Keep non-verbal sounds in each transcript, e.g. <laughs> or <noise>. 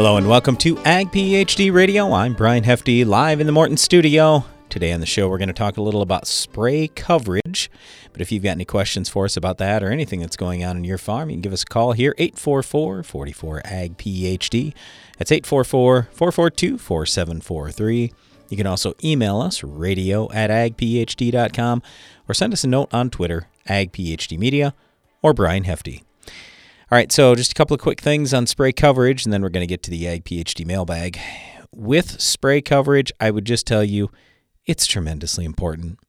Hello and welcome to Ag PhD Radio. I'm Brian Hefty, live in the Morton studio. Today on the show, we're going to talk a little about spray coverage. But if you've got any questions for us about that or anything that's going on in your farm, you can give us a call here, 844 44 Ag PhD. That's 844 442 4743. You can also email us, radio at agphd.com, or send us a note on Twitter, agphdmedia, or Brian Hefty. All right, so just a couple of quick things on spray coverage, and then we're going to get to the Ag PhD mailbag. With spray coverage, I would just tell you it's tremendously important.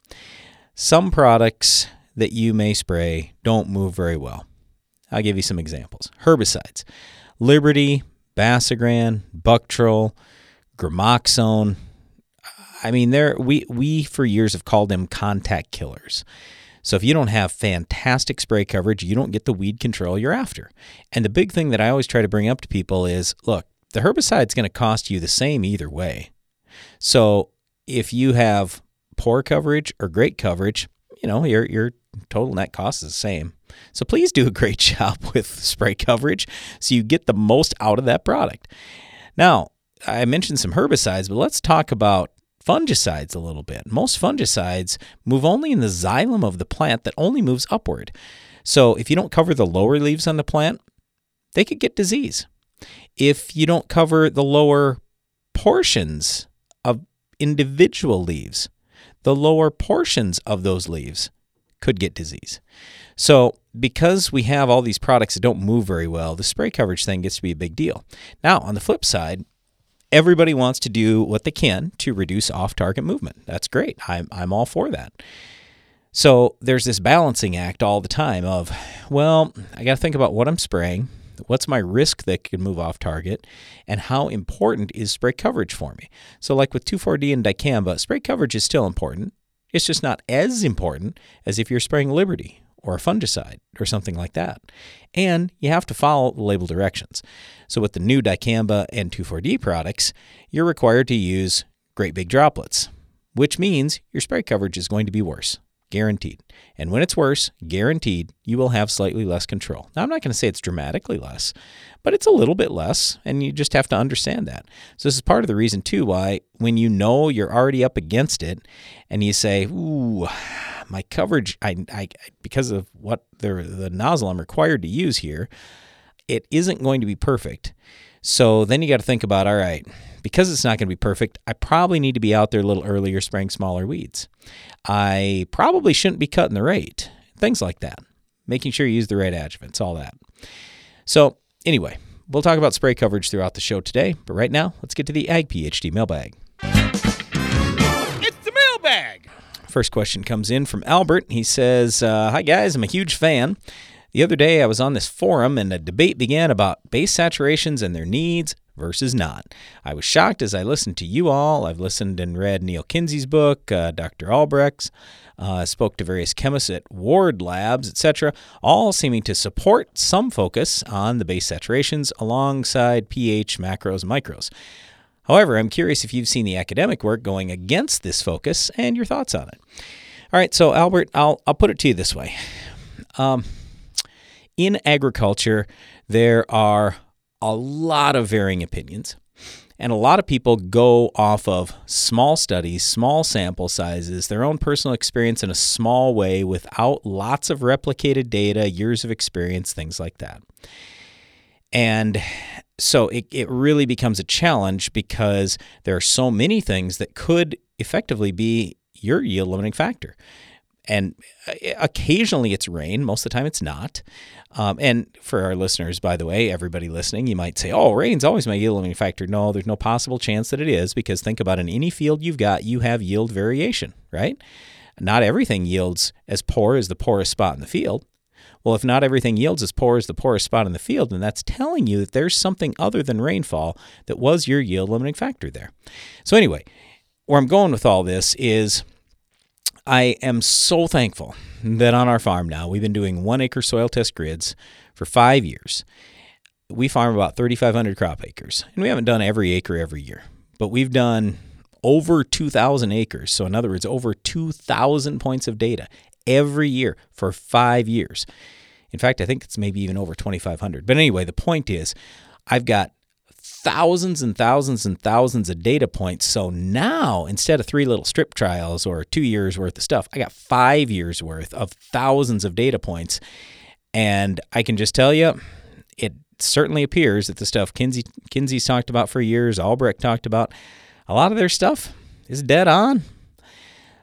Some products that you may spray don't move very well. I'll give you some examples. Herbicides Liberty, Basagran, Buctril, Gramoxone. I mean, there we we for years have called them contact killers. So if you don't have fantastic spray coverage, you don't get the weed control you're after. And the big thing that I always try to bring up to people is, look, the herbicide's going to cost you the same either way. So if you have poor coverage or great coverage, you know, your your total net cost is the same. So please do a great <laughs> job with spray coverage so you get the most out of that product. Now, I mentioned some herbicides, but let's talk about fungicides a little bit. Most fungicides move only in the xylem of the plant that only moves upward. So if you don't cover the lower leaves on the plant, they could get disease. If you don't cover the lower portions of individual leaves, the lower portions of those leaves could get disease. So, because we have all these products that don't move very well, the spray coverage thing gets to be a big deal. Now, on the flip side, everybody wants to do what they can to reduce off target movement. That's great. I'm, I'm all for that. So, there's this balancing act all the time of, well, I got to think about what I'm spraying, what's my risk that could move off target, and how important is spray coverage for me. So, like with 2,4-D and dicamba, spray coverage is still important. It's just not as important as if you're spraying Liberty or a fungicide or something like that. And you have to follow the label directions. So, with the new dicamba and 2,4-D products, you're required to use great big droplets, which means your spray coverage is going to be worse guaranteed. And when it's worse, guaranteed, you will have slightly less control. Now, I'm not going to say it's dramatically less, but it's a little bit less, and you just have to understand that. So, this is part of the reason, too, why when you know you're already up against it and you say, Ooh, my coverage, I, I because of what the, the nozzle I'm required to use here, it isn't going to be perfect. So then you got to think about all right, because it's not going to be perfect, I probably need to be out there a little earlier spraying smaller weeds. I probably shouldn't be cutting the rate, things like that. Making sure you use the right adjuvants, all that. So, anyway, we'll talk about spray coverage throughout the show today, but right now, let's get to the Ag PhD mailbag. It's the mailbag. First question comes in from Albert. He says, uh, Hi, guys, I'm a huge fan. The other day, I was on this forum and a debate began about base saturations and their needs versus not. I was shocked as I listened to you all. I've listened and read Neil Kinsey's book, uh, Dr. Albrecht's, uh, spoke to various chemists at Ward Labs, etc., all seeming to support some focus on the base saturations alongside pH, macros, micros. However, I'm curious if you've seen the academic work going against this focus and your thoughts on it. All right, so Albert, I'll, I'll put it to you this way. Um, in agriculture, there are a lot of varying opinions. And a lot of people go off of small studies, small sample sizes, their own personal experience in a small way without lots of replicated data, years of experience, things like that. And so it, it really becomes a challenge because there are so many things that could effectively be your yield limiting factor and uh, occasionally it's rain. Most of the time it's not. Um, and for our listeners, by the way, everybody listening, you might say, "Oh, rain's always my yield limiting factor." No, there's no possible chance that it is because think about in any field you've got, you have yield variation, right? Not everything yields as poor as the poorest spot in the field. Well, if not everything yields as poor as the poorest spot in the field, then that's telling you that there's something other than rainfall that was your yield limiting factor there. So anyway, where I'm going with all this is I am so thankful that on our farm now, we've been doing one acre soil test grids for five years. We farm about 3,500 crop acres, and we haven't done every acre every year, but we've done over 2,000 acres. So, in other words, over 2,000 points of data every year for five years. In fact, I think it's maybe even over 2,500. But anyway, the point is, I've got thousands and thousands and thousands of data points. So now instead of three little strip trials or two years worth of stuff, I got five years worth of thousands of data points. And I can just tell you, it certainly appears that the stuff Kinsey Kinsey's talked about for years, Albrecht talked about, a lot of their stuff is dead on.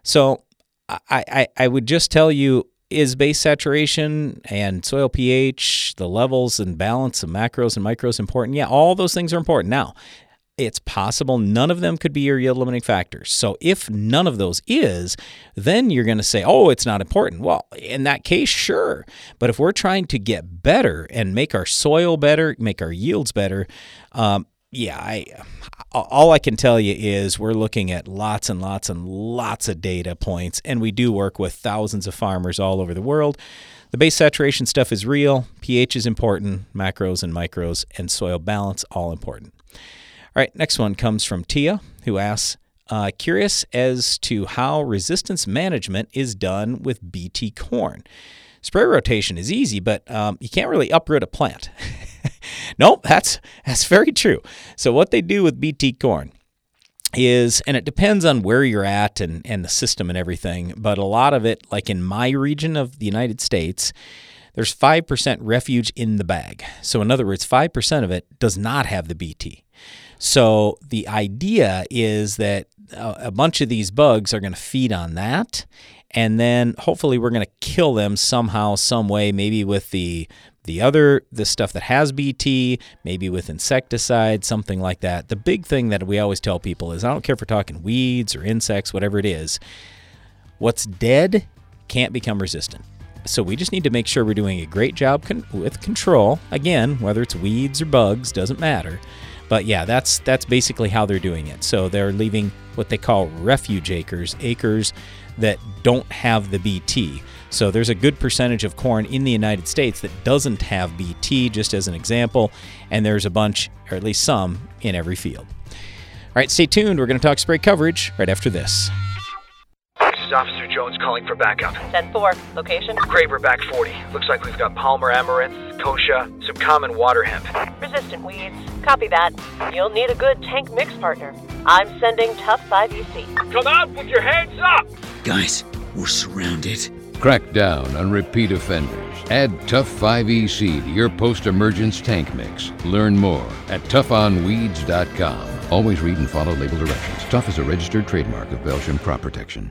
So I, I, I would just tell you is base saturation and soil pH, the levels and balance of macros and micros important? Yeah, all those things are important. Now, it's possible none of them could be your yield limiting factors. So if none of those is, then you're going to say, oh, it's not important. Well, in that case, sure. But if we're trying to get better and make our soil better, make our yields better, um, yeah, I all I can tell you is we're looking at lots and lots and lots of data points, and we do work with thousands of farmers all over the world. The base saturation stuff is real, pH is important, macros and micros, and soil balance all important. All right, next one comes from Tia, who asks, uh, curious as to how resistance management is done with BT corn. Spray rotation is easy, but um, you can't really uproot a plant. <laughs> <laughs> nope, that's that's very true. So what they do with BT corn is and it depends on where you're at and, and the system and everything, but a lot of it, like in my region of the United States, there's 5% refuge in the bag. So in other words, 5% of it does not have the BT. So the idea is that a bunch of these bugs are going to feed on that and then hopefully we're going to kill them somehow some way maybe with the the other the stuff that has bt maybe with insecticide something like that the big thing that we always tell people is i don't care if we're talking weeds or insects whatever it is what's dead can't become resistant so we just need to make sure we're doing a great job con- with control again whether it's weeds or bugs doesn't matter but yeah, that's that's basically how they're doing it. So they're leaving what they call refuge acres, acres that don't have the BT. So there's a good percentage of corn in the United States that doesn't have BT, just as an example, and there's a bunch, or at least some, in every field. All right, stay tuned. We're going to talk spray coverage right after this. This is Officer Jones calling for backup. 10-4. Location? Graber back 40. Looks like we've got Palmer amaranth, kochia, some common water hemp. Resistant weeds. Copy that. You'll need a good tank mix partner. I'm sending Tough 5EC. Come out with your hands up! Guys, we're surrounded. Crack down on repeat offenders. Add Tough 5EC to your post-emergence tank mix. Learn more at toughonweeds.com. Always read and follow label directions. Tough is a registered trademark of Belchim Crop Protection.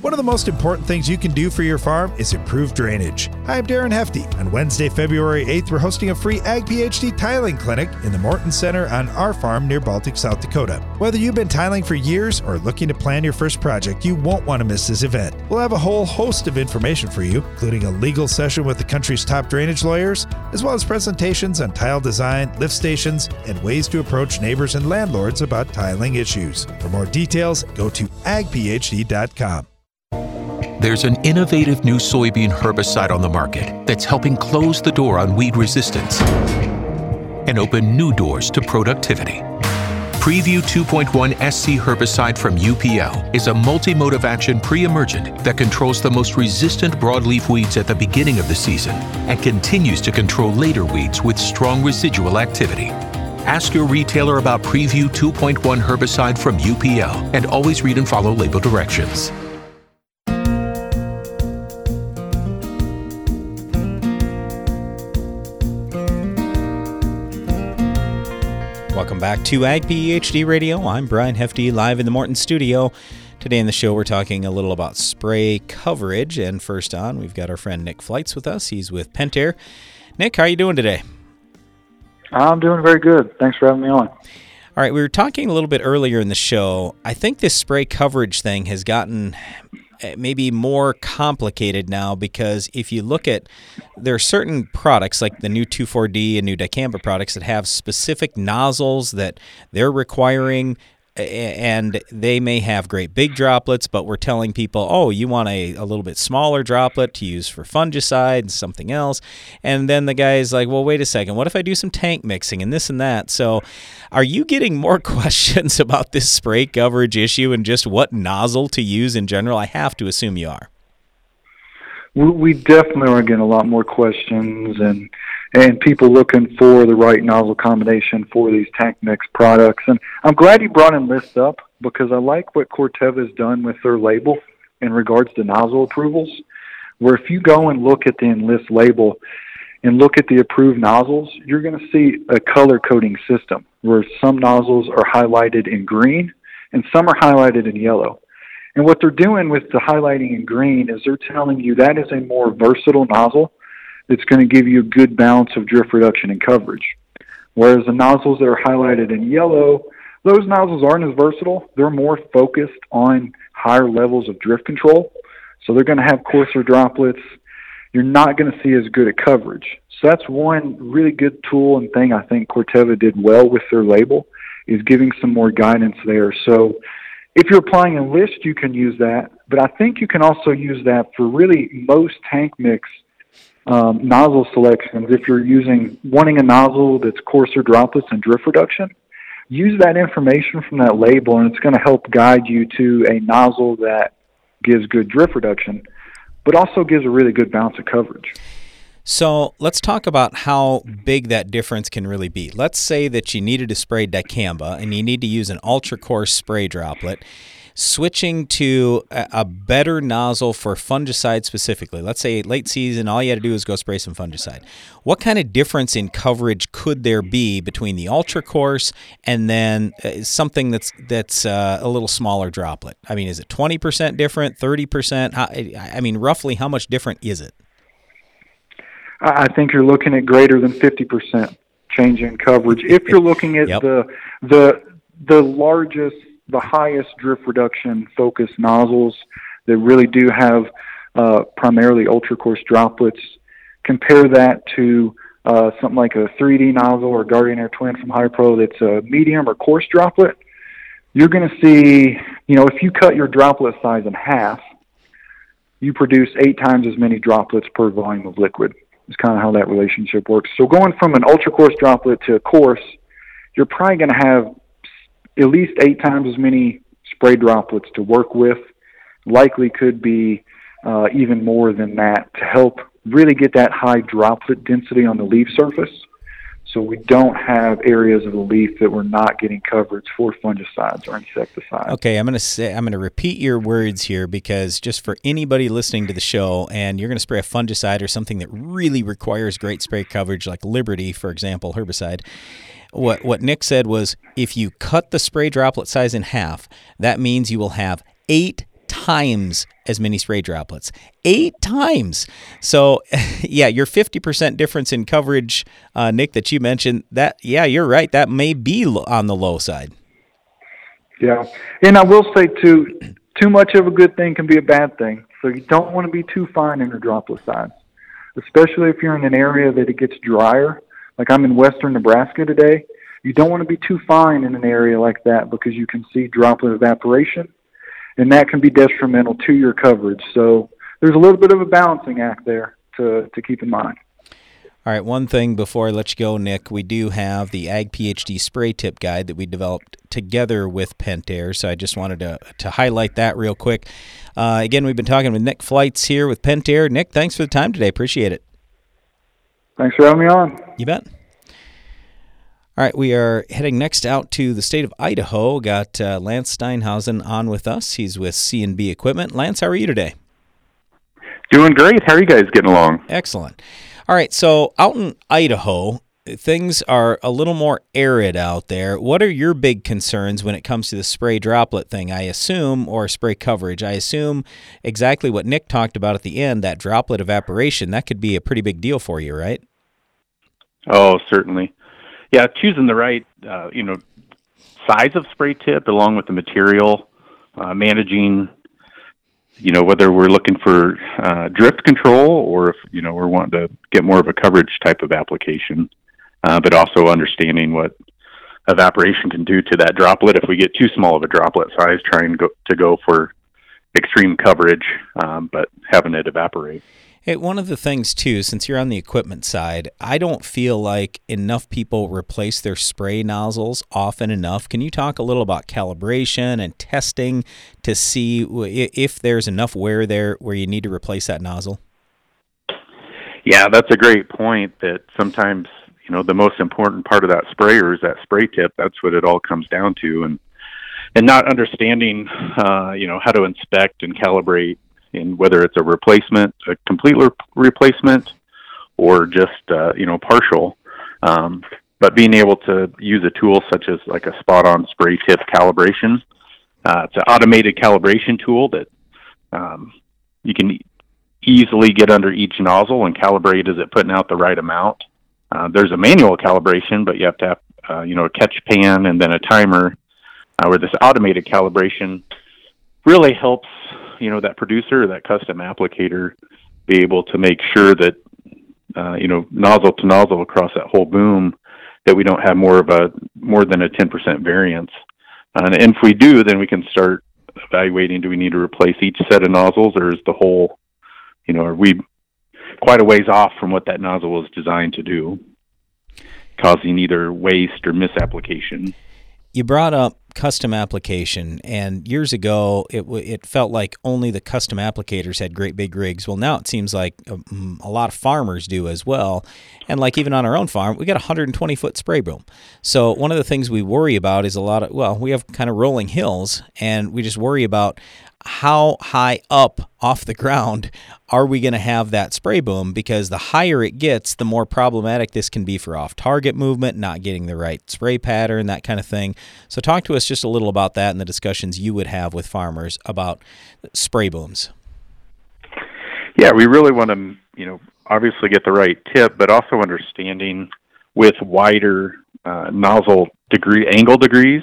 One of the most important things you can do for your farm is improve drainage. Hi, I'm Darren Hefty. On Wednesday, February 8th, we're hosting a free Ag PhD tiling clinic in the Morton Center on our farm near Baltic, South Dakota. Whether you've been tiling for years or looking to plan your first project, you won't want to miss this event. We'll have a whole host of information for you, including a legal session with the country's top drainage lawyers, as well as presentations on tile design, lift stations, and ways to approach neighbors and landlords about tiling issues. For more details, go to agphd.com. There's an innovative new soybean herbicide on the market that's helping close the door on weed resistance and open new doors to productivity. Preview 2.1 SC herbicide from UPL is a multi-mode of action pre-emergent that controls the most resistant broadleaf weeds at the beginning of the season and continues to control later weeds with strong residual activity. Ask your retailer about Preview 2.1 herbicide from UPL and always read and follow label directions. Welcome back to Ag PhD Radio. I'm Brian Hefty, live in the Morton studio. Today in the show, we're talking a little about spray coverage. And first on, we've got our friend Nick Flights with us. He's with Pentair. Nick, how are you doing today? I'm doing very good. Thanks for having me on. All right, we were talking a little bit earlier in the show. I think this spray coverage thing has gotten Eh, maybe more complicated now because if you look at there are certain products like the new 24D and new dicamba products that have specific nozzles that they're requiring and they may have great big droplets, but we're telling people, oh, you want a, a little bit smaller droplet to use for fungicide and something else. And then the guy's like, well, wait a second, what if I do some tank mixing and this and that? So are you getting <laughs> more questions about this spray coverage issue and just what nozzle to use in general? I have to assume you are. We definitely are getting a lot more questions and and people looking for the right nozzle combination for these tank mix products. And I'm glad you brought in Enlist up because I like what Corteva has done with their label in regards to nozzle approvals. Where if you go and look at the Enlist label and look at the approved nozzles, you're going to see a color coding system where some nozzles are highlighted in green and some are highlighted in yellow. And what they're doing with the highlighting in green is they're telling you that is a more versatile nozzle that's going to give you a good balance of drift reduction and coverage. Whereas the nozzles that are highlighted in yellow, those nozzles aren't as versatile. They're more focused on higher levels of drift control. So they're going to have coarser droplets. You're not going to see as good a coverage. So that's one really good tool and thing I think Corteva did well with their label is giving some more guidance there. So if you're applying Enlist, you can use that. But I think you can also use that for really most tank mix um, nozzle selections, if you're using wanting a nozzle that's coarser droplets and drift reduction, use that information from that label, and it's going to help guide you to a nozzle that gives good drift reduction, but also gives a really good balance of coverage. So let's talk about how big that difference can really be. Let's say that you needed to spray dicamba and you need to use an ultra coarse spray droplet switching to a, better nozzle for fungicide specifically. Let's say late season, all you had to do is go spray some fungicide. What kind of difference in coverage could there be between the ultra coarse and then uh, something that's that's uh, a little smaller droplet? I mean, is it twenty percent different, thirty percent? I mean, roughly, how much different is it? I think you're looking at greater than fifty percent change in coverage. If you're looking at yep. the the the largest the highest drift reduction focused nozzles that really do have uh, primarily ultra coarse droplets. Compare that to uh, something like a 3D nozzle or Guardian Air Twin from Hypro that's a medium or coarse droplet. You're going to see, you know, if you cut your droplet size in half, you produce eight times as many droplets per volume of liquid. Is kind of how that relationship works. So going from an ultra coarse droplet to a coarse, you're probably going to have at least eight times as many spray droplets to work with. Likely could be uh, even more than that to help really get that high droplet density on the leaf surface. So we don't have areas of the leaf that we're not getting coverage for fungicides or insecticides. Okay, I'm going to say I'm going to repeat your words here because just for anybody listening to the show and you're going to spray a fungicide or something that really requires great spray coverage like Liberty for example, herbicide, what what Nick said was if you cut the spray droplet size in half, that means you will have eight times as many spray droplets. Eight times. So, <laughs> yeah, your 50% difference in coverage, uh, Nick, that you mentioned, that, yeah, you're right. That may be on the low side. Yeah. And I will say, too, too much of a good thing can be a bad thing. So, you don't want to be too fine in your droplet size, especially if you're in an area that it gets drier like I'm in western Nebraska today. You don't want to be too fine in an area like that because you can see droplet evaporation, and that can be detrimental to your coverage. So there's a little bit of a balancing act there to, to keep in mind. All right, one thing before I let you go, Nick, we do have the Ag PhD spray tip guide that we developed together with Pentair. So I just wanted to, to highlight that real quick. Uh, again, we've been talking with Nick Flights here with Pentair. Nick, thanks for the time today. Appreciate it. Thanks for having me on. You bet. All right, we are heading next out to the state of Idaho. Got uh, Lance Steinhausen on with us. He's with C&B Equipment. Lance, how are you today? Doing great. How are you guys getting along? Excellent. All right, so out in Idaho, things are a little more arid out there. What are your big concerns when it comes to the spray droplet thing? I assume, or spray coverage, I assume exactly what Nick talked about at the end that droplet evaporation. That could be a pretty big deal for you, right? Oh, certainly. Yeah, choosing the right, uh, you know, size of spray tip along with the material, uh, managing you know, whether we're looking for uh, drift control or if you know we're wanting to get more of a coverage type of application, uh, but also understanding what evaporation can do to that droplet if we get too small of a droplet size, trying to go, to go for extreme coverage, um, but having it evaporate. Hey, one of the things too, since you're on the equipment side, I don't feel like enough people replace their spray nozzles often enough. Can you talk a little about calibration and testing to see if there's enough wear there where you need to replace that nozzle? Yeah, that's a great point. That sometimes you know the most important part of that sprayer is that spray tip. That's what it all comes down to, and and not understanding uh, you know how to inspect and calibrate in whether it's a replacement, a complete re- replacement, or just uh, you know partial. Um, but being able to use a tool such as like a spot-on spray tip calibration, uh, it's an automated calibration tool that um, you can easily get under each nozzle and calibrate is it putting out the right amount. Uh, there's a manual calibration, but you have to have uh, you know a catch pan and then a timer. Uh, where this automated calibration really helps you know that producer that custom applicator be able to make sure that uh, you know nozzle to nozzle across that whole boom that we don't have more of a more than a 10% variance. Uh, and if we do, then we can start evaluating: do we need to replace each set of nozzles, or is the whole, you know, are we quite a ways off from what that nozzle was designed to do, causing either waste or misapplication? You brought up custom application, and years ago it it felt like only the custom applicators had great big rigs. Well, now it seems like um, a lot of farmers do as well, and like even on our own farm, we got a 120 foot spray boom. So one of the things we worry about is a lot of well, we have kind of rolling hills, and we just worry about how high up off the ground <laughs> are we going to have that spray boom? Because the higher it gets, the more problematic this can be for off target movement, not getting the right spray pattern, that kind of thing. So, talk to us just a little about that and the discussions you would have with farmers about spray booms. Yeah, we really want to, you know, obviously get the right tip, but also understanding with wider uh, nozzle degree angle degrees,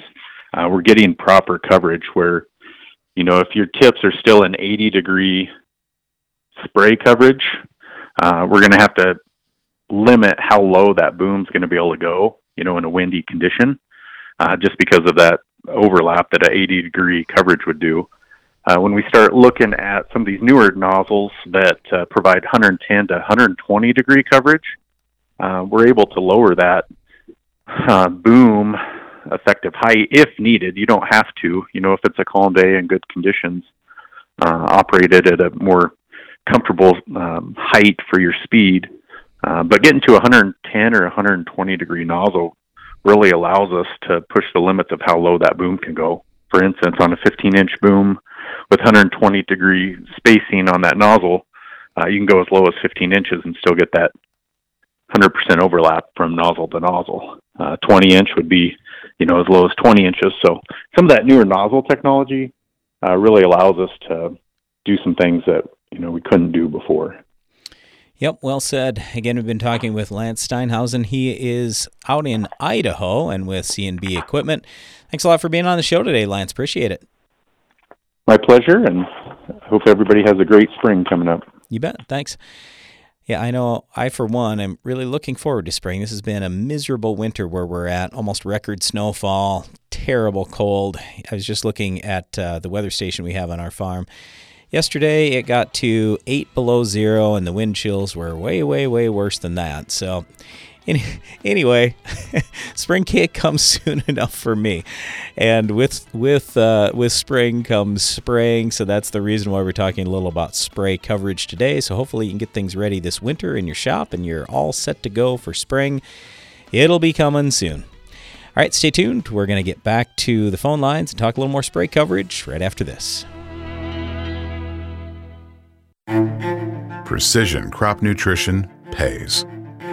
uh, we're getting proper coverage where you know, if your tips are still an 80 degree spray coverage, uh, we're going to have to limit how low that boom's going to be able to go, you know, in a windy condition, uh, just because of that overlap that an 80 degree coverage would do. Uh, when we start looking at some of these newer nozzles that uh, provide 110 to 120 degree coverage, uh, we're able to lower that uh, boom effective height if needed. You don't have to. You know, if it's a calm day and good conditions, uh, operate it at a more comfortable um, height for your speed. Uh, but getting to 110 or 120 degree nozzle really allows us to push the limits of how low that boom can go. For instance, on a 15 inch boom with 120 degree spacing on that nozzle, uh, you can go as low as 15 inches and still get that 100% overlap from nozzle to nozzle. Uh, 20 inch would be you know, as low as 20 inches. So some of that newer nozzle technology uh, really allows us to do some things that, you know, we couldn't do before. Yep, well said. Again, we've been talking with Lance Steinhausen. He is out in Idaho and with C&B Equipment. Thanks a lot for being on the show today, Lance. Appreciate it. My pleasure, and hope everybody has a great spring coming up. You bet. Thanks. Yeah, I know. I, for one, am really looking forward to spring. This has been a miserable winter where we're at, almost record snowfall, terrible cold. I was just looking at uh, the weather station we have on our farm. Yesterday, it got to eight below zero, and the wind chills were way, way, way worse than that. So, any, anyway, <laughs> spring can't come <laughs> soon enough for me, and with with uh, with spring comes spraying. So that's the reason why we're talking a little about spray coverage today. So hopefully you can get things ready this winter in your shop, and you're all set to go for spring. It'll be coming soon. All right, stay tuned. We're going to get back to the phone lines and talk a little more spray coverage right after this. Precision crop nutrition pays.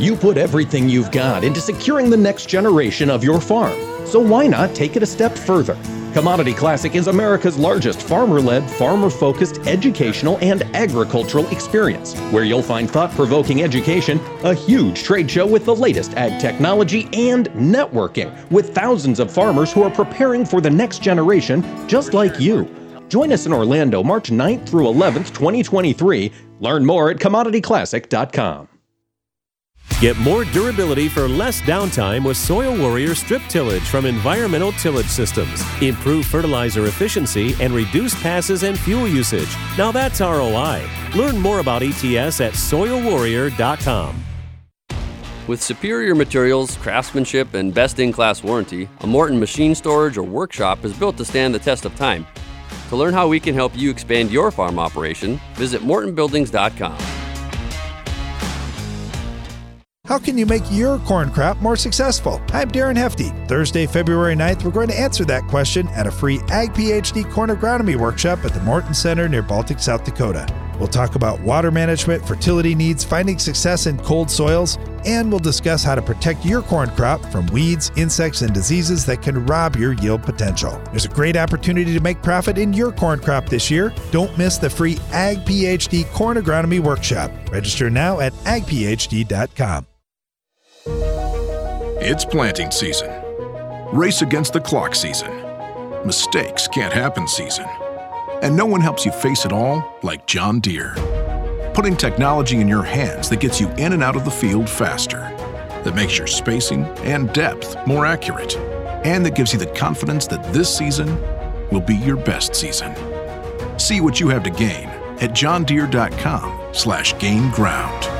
You put everything you've got into securing the next generation of your farm. So why not take it a step further? Commodity Classic is America's largest farmer led, farmer focused educational and agricultural experience, where you'll find thought provoking education, a huge trade show with the latest ag technology, and networking with thousands of farmers who are preparing for the next generation just like you. Join us in Orlando March 9th through 11th, 2023. Learn more at commodityclassic.com. Get more durability for less downtime with Soil Warrior strip tillage from Environmental Tillage Systems. Improve fertilizer efficiency and reduce passes and fuel usage. Now that's ROI. Learn more about ETS at soilwarrior.com. With superior materials, craftsmanship, and best in class warranty, a Morton machine storage or workshop is built to stand the test of time. To learn how we can help you expand your farm operation, visit mortonbuildings.com. How can you make your corn crop more successful? I'm Darren Hefty. Thursday, February 9th, we're going to answer that question at a free Ag PhD corn agronomy workshop at the Morton Center near Baltic, South Dakota. We'll talk about water management, fertility needs, finding success in cold soils, and we'll discuss how to protect your corn crop from weeds, insects, and diseases that can rob your yield potential. There's a great opportunity to make profit in your corn crop this year. Don't miss the free Ag PhD Corn Agronomy Workshop. Register now at agphd.com. It's planting season. Race against the clock season. Mistakes can't happen season. And no one helps you face it all like John Deere. Putting technology in your hands that gets you in and out of the field faster, that makes your spacing and depth more accurate, and that gives you the confidence that this season will be your best season. See what you have to gain at johndeere.com slash gain ground.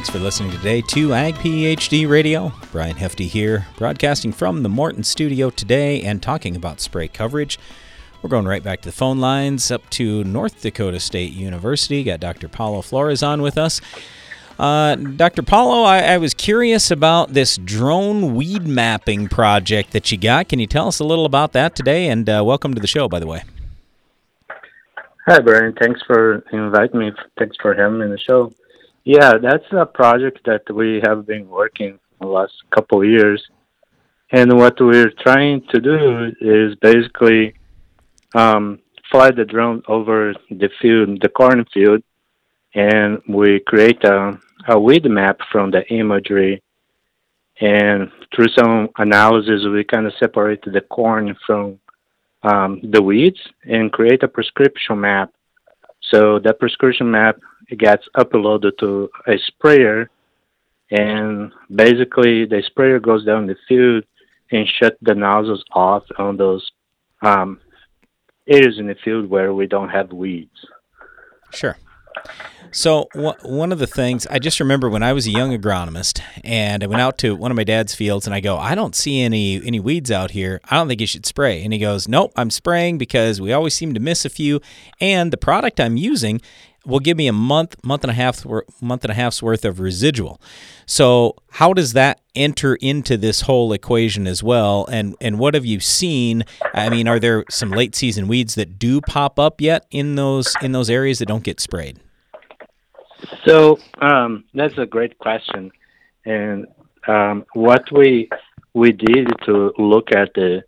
Thanks for listening today to Ag PhD Radio. Brian Hefty here, broadcasting from the Morton studio today and talking about spray coverage. We're going right back to the phone lines up to North Dakota State University. Got Dr. Paulo Flores on with us. Uh, Dr. Paulo, I, I, was curious about this drone weed mapping project that you got. Can you tell us a little about that today? And uh, welcome to the show, by the way. Hi, Brian. Thanks for inviting me. Thanks for having me in the show. Yeah, that's a project that we have been working the last couple years. And what we're trying to do is basically um, fly the drone over the field, the cornfield, and we create a, a weed map from the imagery. And through some analysis, we kind of separate the corn from um, the weeds and create a prescription map. So that prescription map gets uploaded to a sprayer, and basically the sprayer goes down the field and shut the nozzles off on those um, areas in the field where we don't have weeds. Sure. So one of the things I just remember when I was a young agronomist and I went out to one of my dad's fields and I go, I don't see any any weeds out here. I don't think you should spray. And he goes, Nope, I'm spraying because we always seem to miss a few, and the product I'm using will give me a month, month and a half, month and a half's worth of residual. So how does that enter into this whole equation as well? And and what have you seen? I mean, are there some late season weeds that do pop up yet in those in those areas that don't get sprayed? So um, that's a great question, and um, what we we did to look at the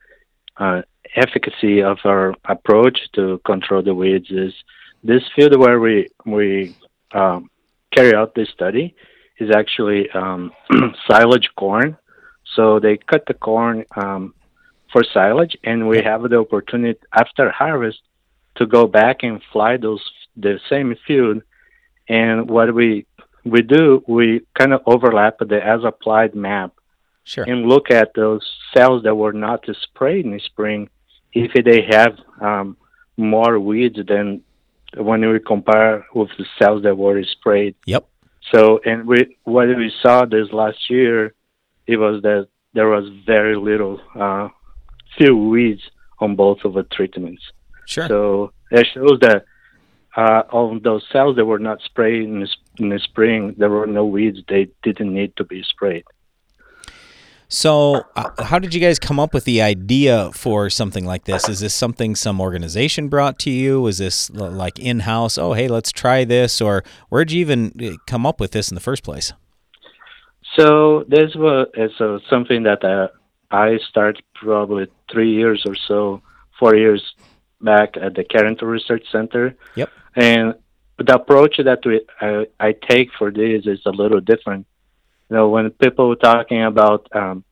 uh, efficacy of our approach to control the weeds is this field where we we um, carry out this study is actually um, <clears throat> silage corn. So they cut the corn um, for silage, and we have the opportunity after harvest to go back and fly those the same field. And what we we do, we kind of overlap the as applied map Sure. and look at those cells that were not sprayed in the spring, if they have um, more weeds than when we compare with the cells that were sprayed. Yep. So, and we what we saw this last year, it was that there was very little, uh, few weeds on both of the treatments. Sure. So it shows that uh, on those cells that were not sprayed in the, in the spring, there were no weeds. They didn't need to be sprayed. So, uh, how did you guys come up with the idea for something like this? Is this something some organization brought to you? Was this like in house? Oh, hey, let's try this, or where'd you even uh, come up with this in the first place? So this was is uh, something that uh, I started probably three years or so, four years back at the Carrington Research Center. Yep. And the approach that we, I, I take for this is a little different. You know, when people are talking about um,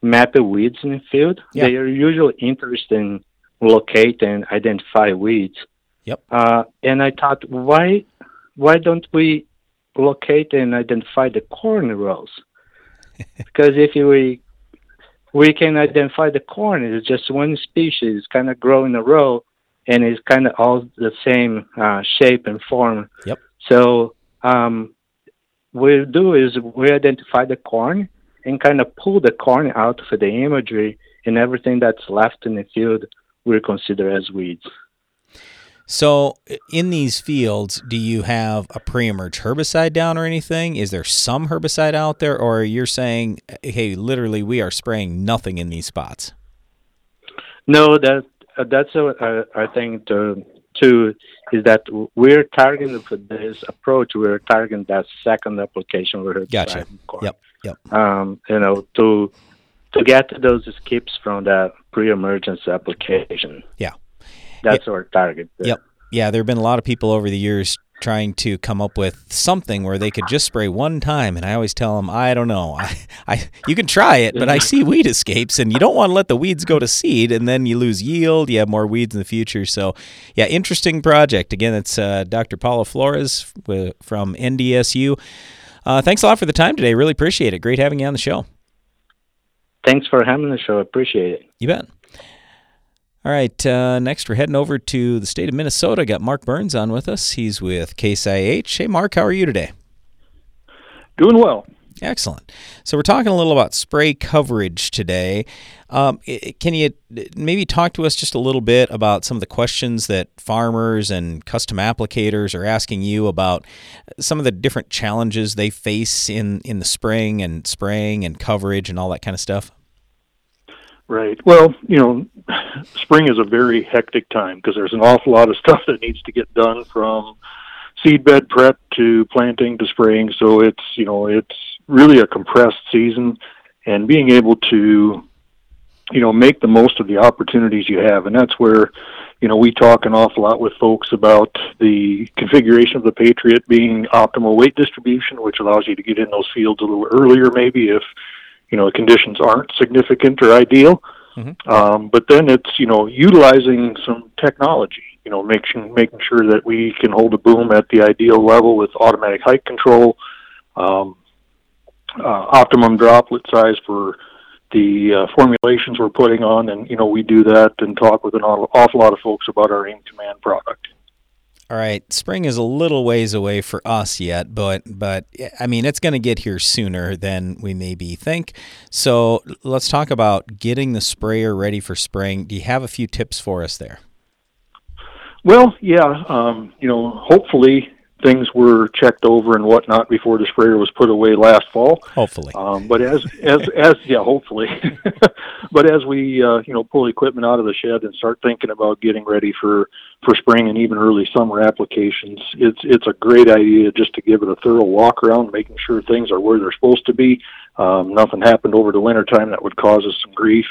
mapping weeds in the field, Yeah. they are usually interested in locate and identify weeds. Yep. Uh, and I thought, why, why don't we locate and identify the corn rows? <laughs> because if we we can identify the corn, it's just one species, kind of grow in a row, and it's kind of all the same uh, shape and form. Yep. So um, we do is we identify the corn and kind of pull the corn out of the imagery, and everything that's left in the field we consider as weeds. So, in these fields, do you have a pre-emerge herbicide down or anything? Is there some herbicide out there, or you're saying, hey, literally, we are spraying nothing in these spots? No, that uh, that's what I, I think to too is that we're targeting for this approach. We're targeting that second application where it's Gotcha. Yep. Yep. Um, you know, to to get those skips from that pre-emergence application. Yeah. That's our target. Yep. Yeah, there have been a lot of people over the years trying to come up with something where they could just spray one time, and I always tell them, I don't know. I, I, you can try it, but I see <laughs> weed escapes, and you don't want to let the weeds go to seed, and then you lose yield. You have more weeds in the future. So, yeah, interesting project. Again, it's uh, Dr. Paulo Flores from NDSU. Uh, thanks a lot for the time today. Really appreciate it. Great having you on the show. Thanks for having the show. Appreciate it. You bet. All right, uh, next we're heading over to the state of Minnesota. Got Mark Burns on with us. He's with Case IH. Hey, Mark, how are you today? Doing well. Excellent. So we're talking a little about spray coverage today. Um, can you maybe talk to us just a little bit about some of the questions that farmers and custom applicators are asking you about some of the different challenges they face in in the spring and spraying and coverage and all that kind of stuff? Right. Well, you know, spring is a very hectic time because there's an awful lot of <laughs> stuff that needs to get done from seedbed prep to planting to spraying. So it's, you know, it's really a compressed season and being able to, you know, make the most of the opportunities you have. And that's where, you know, we talk an awful lot with folks about the configuration of the Patriot being optimal weight distribution, which allows you to get in those fields a little earlier, maybe if, you know, the conditions aren't significant or ideal. Um, but then it's you know utilizing some technology, you know, making making sure that we can hold a boom at the ideal level with automatic height control, um, uh, optimum droplet size for the uh, formulations we're putting on, and you know we do that and talk with an awful lot of folks about our aim command product. All right, spring is a little ways away for us yet, but but I mean it's going to get here sooner than we maybe think. So let's talk about getting the sprayer ready for spring. Do you have a few tips for us there? Well, yeah, um, you know, hopefully things were checked over and whatnot before the sprayer was put away last fall. Hopefully. Um, but as as as yeah, hopefully. <laughs> but as we uh, you know pull equipment out of the shed and start thinking about getting ready for for spring and even early summer applications, it's it's a great idea just to give it a thorough walk around, making sure things are where they're supposed to be. Um, nothing happened over the winter time that would cause us some grief.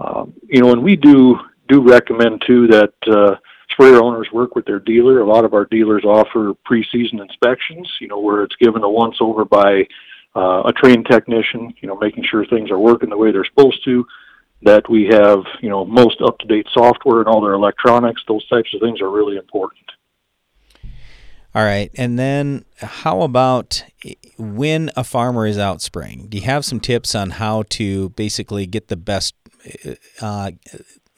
Um, you know, and we do do recommend too that uh, sprayer owners work with their dealer. A lot of our dealers offer pre-season inspections. You know, where it's given a once over by uh, a trained technician. You know, making sure things are working the way they're supposed to. That we have you know most up to date software and all their electronics. Those types of things are really important. All right. And then how about when a farmer is out spraying? Do you have some tips on how to basically get the best? Uh,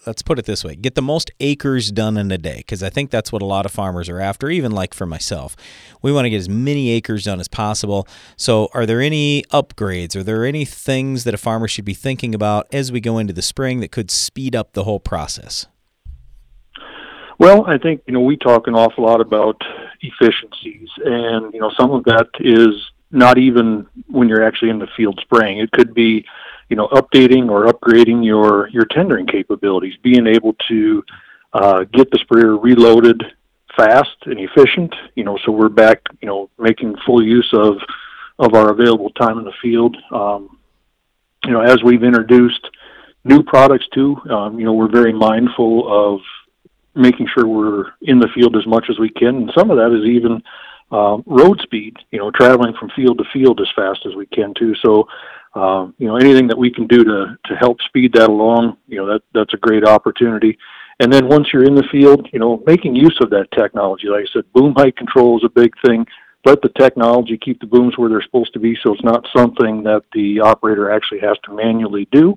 let's put it this way get the most acres done in a day because i think that's what a lot of farmers are after even like for myself. We want to get as many acres done as possible. So are there any upgrades? Are there any things that a farmer should be thinking about as we go into the spring that could speed up the whole process? Well, I think you know we talk an awful lot about efficiencies, and you know some of that is not even when you're actually in the field spraying. It could be, you know, updating or upgrading your your tendering capabilities, being able to uh, get the sprayer reloaded fast and efficient. You know, so we're back, you know, making full use of of our available time in the field. Um, you know, as we've introduced new products too, um, you know, we're very mindful of making sure we're in the field as much as we can. And some of that is even uh, road speed, you know, traveling from field to field as fast as we can too. So, um, you know, anything that we can do to, to help speed that along, you know, that, that's a great opportunity. And then once you're in the field, you know, making use of that technology, like I said, boom height control is a big thing. Let the technology keep the booms where they're supposed to be, so it's not something that the operator actually has to manually do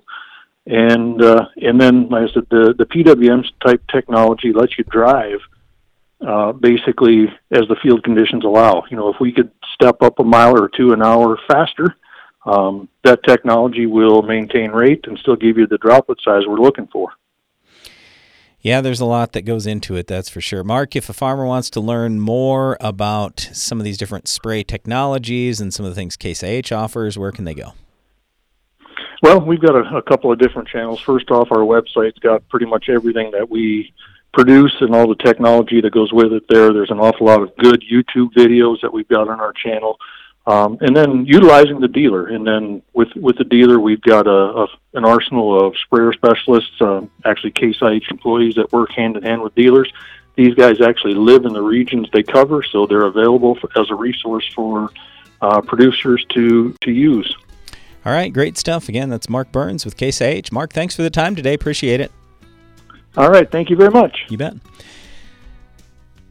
and uh, and then like I said, the the PWM type technology lets you drive uh, basically as the field conditions allow. You know, if we could step up a mile or two an hour faster, um, that technology will maintain rate and still give you the droplet size we're looking for. Yeah, there's a lot that goes into it, that's for sure. Mark, if a farmer wants to learn more about some of these different spray technologies and some of the things Case IH offers, where can they go? Well, we've got a, a couple of different channels. First off, our website's got pretty much everything that we produce and all the technology that goes with it there. There's an awful lot of good YouTube videos that we've got on our channel. Um, and then utilizing the dealer, and then with with the dealer, we've got a, a an arsenal of sprayer specialists, uh, actually Case IH employees that work hand in hand with dealers. These guys actually live in the regions they cover, so they're available for, as a resource for uh, producers to to use. All right, great stuff. Again, that's Mark Burns with Case IH. Mark, thanks for the time today. Appreciate it. All right, thank you very much. You bet.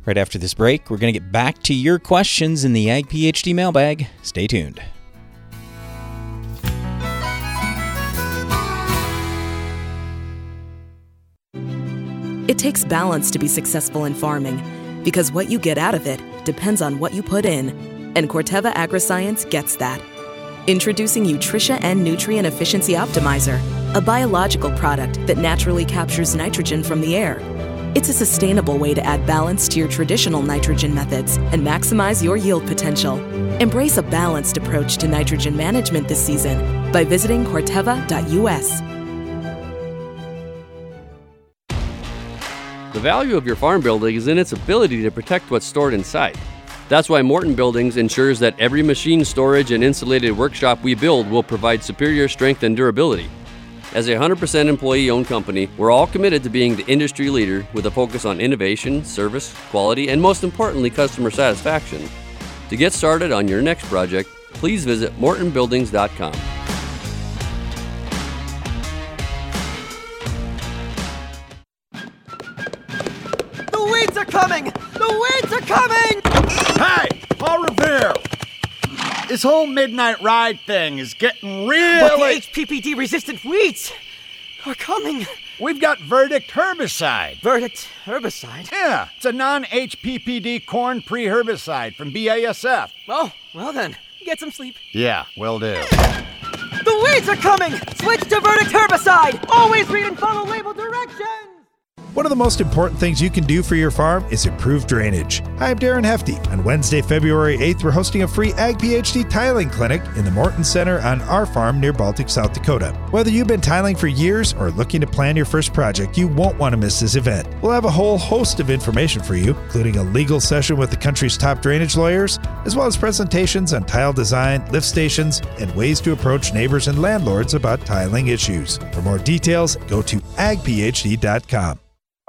Right after this break, we're going to get back to your questions in the Ag PhD mailbag. Stay tuned. It takes balance to be successful in farming because what you get out of it depends on what you put in. And Corteva Agriscience gets that. Introducing Utrisha N Nutrient Efficiency Optimizer, a biological product that naturally captures nitrogen from the air. It's a sustainable way to add balance to your traditional nitrogen methods and maximize your yield potential. Embrace a balanced approach to nitrogen management this season by visiting Corteva.us. The value of your farm building is in its ability to protect what's stored inside. That's why Morton Buildings ensures that every machine storage and insulated workshop we build will provide superior strength and durability. As a 100% employee owned company, we're all committed to being the industry leader with a focus on innovation, service, quality, and most importantly, customer satisfaction. To get started on your next project, please visit mortonbuildings.com. The weeds are coming! The weeds are coming! Hey, Paul Revere! This whole midnight ride thing is getting really. But the HPPD resistant weeds are coming. We've got Verdict herbicide. Verdict herbicide? Yeah, it's a non HPPD corn pre herbicide from BASF. Oh, well then, get some sleep. Yeah, will do. The weeds are coming! Switch to Verdict herbicide! Always read and follow label directions! One of the most important things you can do for your farm is improve drainage. Hi, I'm Darren Hefty. On Wednesday, February 8th, we're hosting a free Ag PhD tiling clinic in the Morton Center on our farm near Baltic, South Dakota. Whether you've been tiling for years or looking to plan your first project, you won't want to miss this event. We'll have a whole host of information for you, including a legal session with the country's top drainage lawyers, as well as presentations on tile design, lift stations, and ways to approach neighbors and landlords about tiling issues. For more details, go to agphd.com.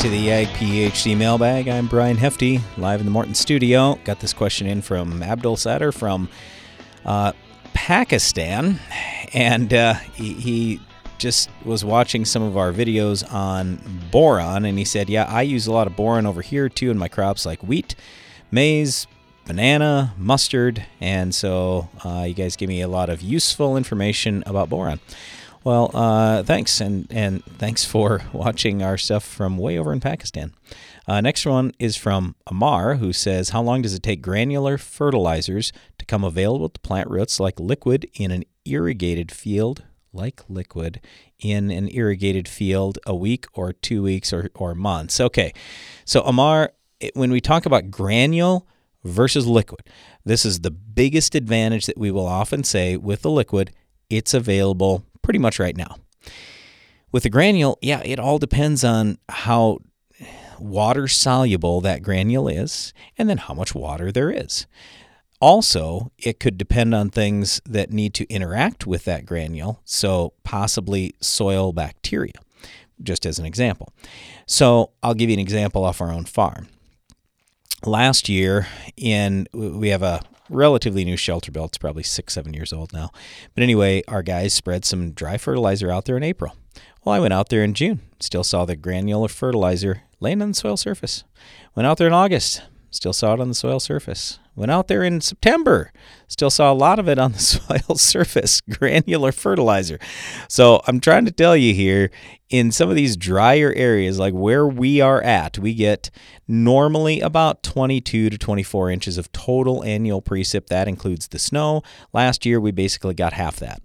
To the Ag PhD mailbag. I'm Brian Hefty, live in the Morton studio. Got this question in from Abdul Sadr from uh, Pakistan, and uh, he, he just was watching some of our videos on boron, and he said, "Yeah, I use a lot of boron over here too in my crops like wheat, maize, banana, mustard, and so uh, you guys give me a lot of useful information about boron." Well, uh, thanks, and and thanks for <laughs> watching our stuff from way over in Pakistan. Uh, next one is from Amar, who says, "How long does it take granular fertilizers to come available to plant roots like liquid in an irrigated field, like liquid in an irrigated field, a week or two weeks or or months?" Okay, so Amar, when we talk about granule versus liquid, this is the biggest advantage that we will often say with the liquid. It's available pretty much right now. With the granule, yeah, it all depends on how water soluble that granule is and then how much water there is. Also, it could depend on things that need to interact with that granule, so possibly soil bacteria, just as an example. So, I'll give you an example off our own farm. Last year, in we have a relatively new shelter belt. It's probably six, seven years old now. But anyway, our guys spread some dry fertilizer out there in April. Well, I went out there in June, still saw the granular fertilizer laying on the soil surface. Went out there in August, still saw it on the soil surface. Went out there in September, still saw a lot of it on the <laughs> soil surface, granular fertilizer. So I'm trying to tell you here in some of these drier areas, like where we are at, we get normally about 22 to 24 inches of total annual precip. That includes the snow. Last year, we basically got half that.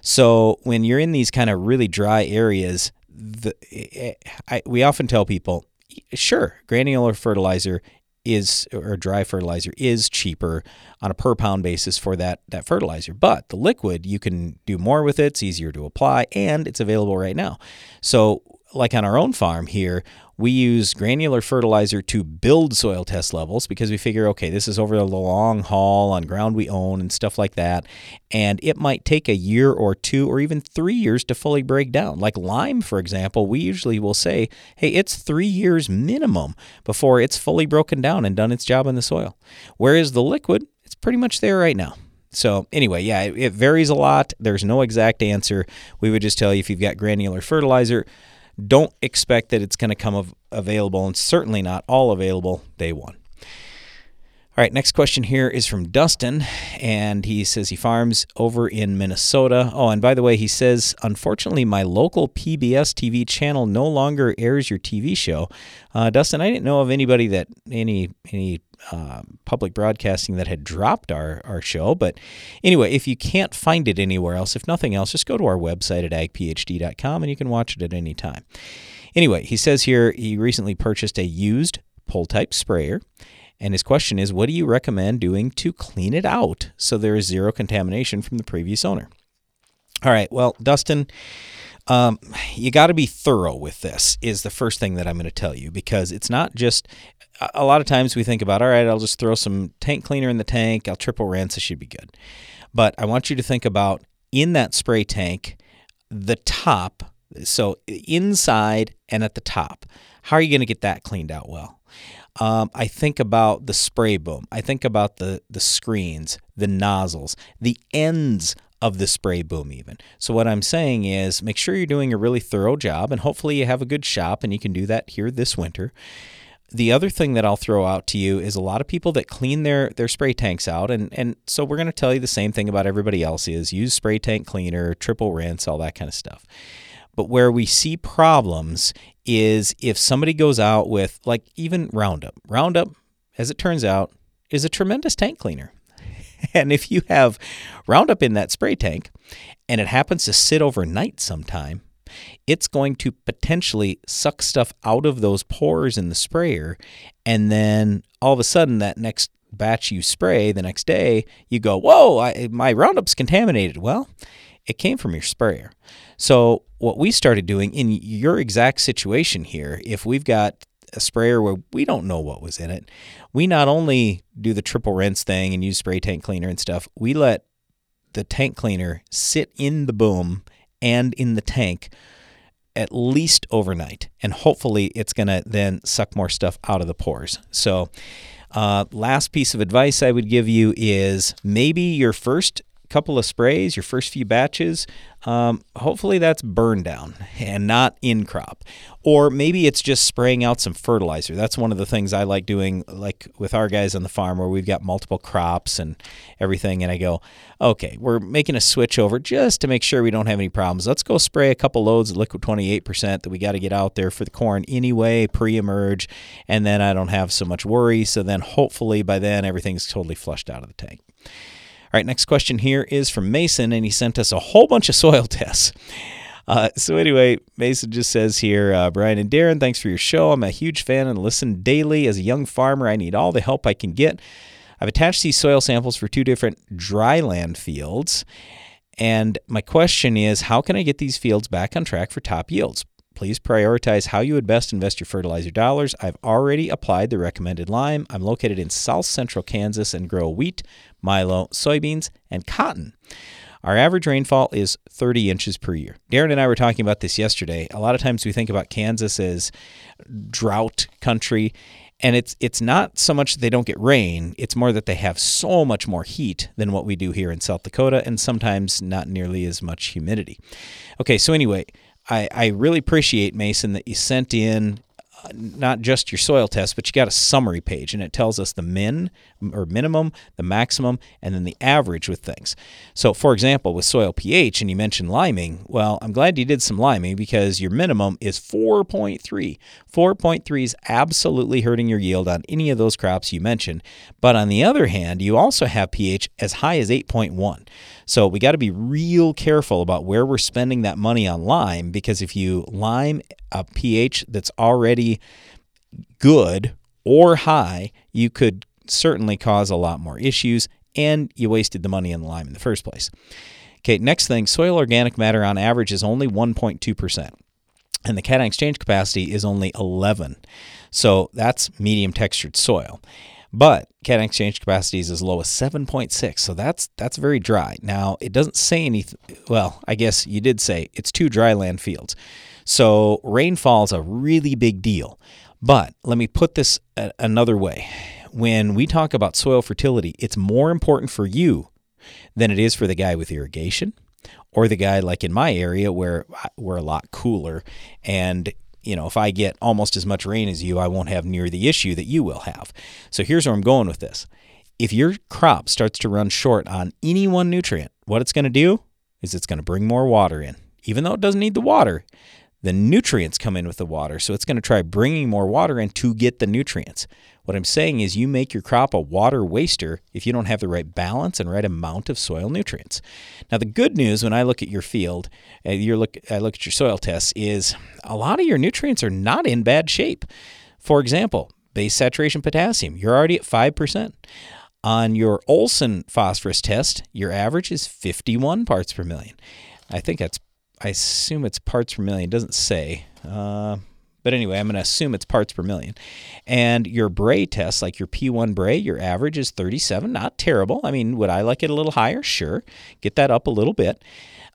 So when you're in these kind of really dry areas, the, eh, eh, I, we often tell people, sure, granular fertilizer is or dry fertilizer is cheaper on a per pound basis for that that fertilizer. But the liquid you can do more with it, it's easier to apply and it's available right now. So like on our own farm here, we use granular fertilizer to build soil test levels because we figure, okay, this is over the long haul on ground we own and stuff like that. And it might take a year or two or even three years to fully break down. Like lime, for example, we usually will say, hey, it's three years minimum before it's fully broken down and done its job in the soil. Whereas the liquid, it's pretty much there right now. So, anyway, yeah, it, varies a lot. There's no exact answer. We would just tell you if you've got granular fertilizer, don't expect that it's going to come av- available and certainly not all available day one. All right, next question here is from Dustin, and he says he farms over in Minnesota. Oh, and by the way, he says, unfortunately, my local PBS TV channel no longer airs your TV show. Uh, Dustin, I didn't know of anybody that any any uh, public broadcasting that had dropped our, our show. But anyway, if you can't find it anywhere else, if nothing else, just go to our website at agphd.com and you can watch it at any time. Anyway, he says here he recently purchased a used pole type sprayer. And his question is, what do you recommend doing to clean it out so there is zero contamination from the previous owner? All right, well, Dustin, um, you got to be thorough with this, is the first thing that I'm going to tell you, because it's not just a lot of times we think about, all right, I'll just throw some tank cleaner in the tank, I'll triple rinse, it should be good. But I want you to think about in that spray tank, the top, so inside and at the top, how are you going to get that cleaned out well? Um, I think about the spray boom. I think about the the screens, the nozzles, the ends of the spray boom even. So what I'm saying is make sure you're doing a really thorough job and hopefully you have a good shop and you can do that here this winter. the other thing that I'll throw out to you is a lot of people that clean their their spray tanks out, and and so we're going to tell you the same thing about everybody else is use spray tank cleaner, triple rinse, all that kind of stuff. But where we see problems is if somebody goes out with like even Roundup. Roundup, as it turns out, is a tremendous tank cleaner. <laughs> And if you have Roundup in that spray tank and it happens to sit overnight sometime, it's going to potentially suck stuff out of those pores in the sprayer. And then all of a sudden, that next batch you spray the next day, you go, Whoa, I, my Roundup's contaminated. Well, it came from your sprayer. So, what we started doing in your exact situation here, if we've got a sprayer where we don't know what was in it, we not only do the triple rinse thing and use spray tank cleaner and stuff, we let the tank cleaner sit in the boom and in the tank at least overnight. And hopefully it's going to then suck more stuff out of the pores. So, uh, last piece of advice I would give you is maybe your first couple of sprays, your first few batches, um, hopefully that's burn down and not in crop. Or maybe it's just spraying out some fertilizer. That's one of the things I like doing, like with our guys on the farm where we've got multiple crops and everything. And I go, okay, we're making a switch over just to make sure we don't have any problems. Let's go spray a couple loads of liquid 28% that we got to get out there for the corn anyway, pre emerge. And then I don't have so much worry. So then hopefully by then everything's totally flushed out of the tank. Right, next question here is from Mason, and he sent us a whole bunch of soil <laughs> tests. Uh, so anyway, Mason just says here, uh, Brian and Darren, thanks for your show. I'm a huge fan and listen daily. As a young farmer, I need all the help I can get. I've attached these soil samples for two different dryland fields. And my question is, how can I get these fields back on track for top yields? Please prioritize how you would best invest your fertilizer dollars. I've already applied the recommended lime. I'm located in south central Kansas and grow wheat, milo, soybeans, and cotton. Our average rainfall is 30 inches per year. Darren and I were talking about this yesterday. A lot of times we think about Kansas as drought country, and it's it's not so much that they don't get rain, it's more that they have so much more heat than what we do here in South Dakota and sometimes not nearly as much humidity. Okay, so anyway, I, I really appreciate, Mason, that you sent in not just your soil test, but you got a summary page and it tells us the min or minimum, the maximum, and then the average with things. So, for example, with soil pH, and you mentioned liming, well, I'm glad you did some liming because your minimum is 4.3. 4.3 is absolutely hurting your yield on any of those crops you mentioned. But on the other hand, you also have pH as high as 8.1. So we got to be real careful about where we're spending that money on lime because if you lime a pH that's already good or high, you could certainly cause a lot more issues and you wasted the money on the lime in the first place. Okay, next thing soil organic matter on average is only 1.2%, and the cation exchange capacity is only 11. So that's medium textured soil. But cation exchange capacity is as low as 7.6, so that's that's very dry. Now it doesn't say anything. Well, I guess you did say it's two dry land fields, so rainfall is a really big deal. But let me put this another way: when we talk about soil fertility, it's more important for you than it is for the guy with irrigation or the guy like in my area where we're a lot cooler and you know, if I get almost as much rain as you, I won't have near the issue that you will have. So here's where I'm going with this. If your crop starts to run short on any one nutrient, what it's going to do is it's going to bring more water in. Even though it doesn't need the water, the nutrients come in with the water. So it's going to try bringing more water in to get the nutrients. What I'm saying is you make your crop a water waster if you don't have the right balance and right amount of soil nutrients. Now the good news when I look at your field, uh, you look I look at your soil tests is a lot of your nutrients are not in bad shape. For example, base saturation potassium, you're already at 5%. On your Olsen phosphorus test, your average is 51 parts per million. I think that's I assume it's parts per million. It doesn't say. Uh, but anyway, I'm going to assume it's parts per million. And your Bray test, like your P1 Bray, your average is 37. Not terrible. I mean, would I like it a little higher? Sure. Get that up a little bit.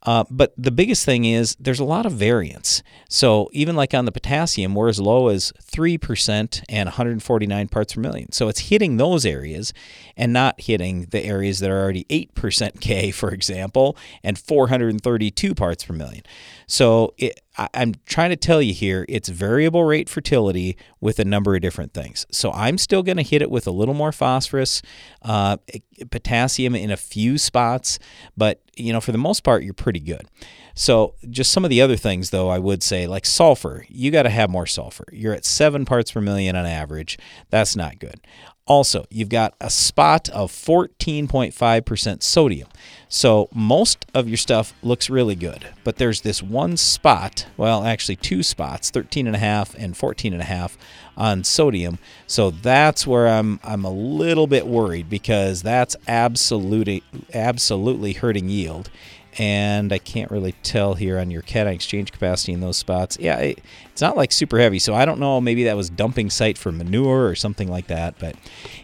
Uh, but the biggest thing is there's a lot of variance. So even like on the potassium, we're as low as 3% and 149 parts per million. So it's hitting those areas and not hitting the areas that are already 8% K, for example, and 432 parts per million. So it, I, am trying to tell you here, it's variable rate fertility with a number of different things. So I'm still going to hit it with a little more phosphorus, uh, potassium in a few spots, but you know, for the most part, you're pretty good. So, just some of the other things, though, I would say, like sulfur, you got to have more sulfur. You're at seven parts per million on average. That's not good. Also, you've got a spot of 14.5% sodium. So most of your stuff looks really good, but there's this one spot, well, actually two spots, 13.5 and 14.5 on sodium. So that's where I'm I'm a little bit worried because that's absolutely absolutely hurting yield and I can't really tell here on your cation exchange capacity in those spots. Yeah, it, it's not like super heavy, so I don't know. Maybe that was dumping site for manure or something like that. But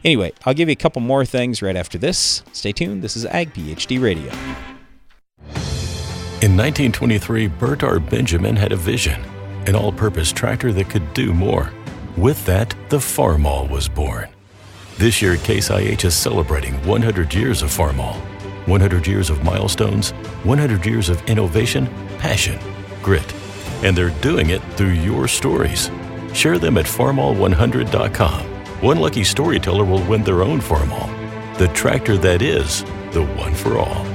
anyway, I'll give you a couple more things right after this. Stay tuned. This is Ag PhD Radio. In 1923, Bert R. Benjamin had a vision an all purpose tractor that could do more. With that, the Farmall was born. This year, Case IH is celebrating 100 years of Farmall 100 years of milestones, 100 years of innovation, passion, grit. And they're doing it through your stories. Share them at farmall100.com. One lucky storyteller will win their own Farmall, the tractor that is the one for all.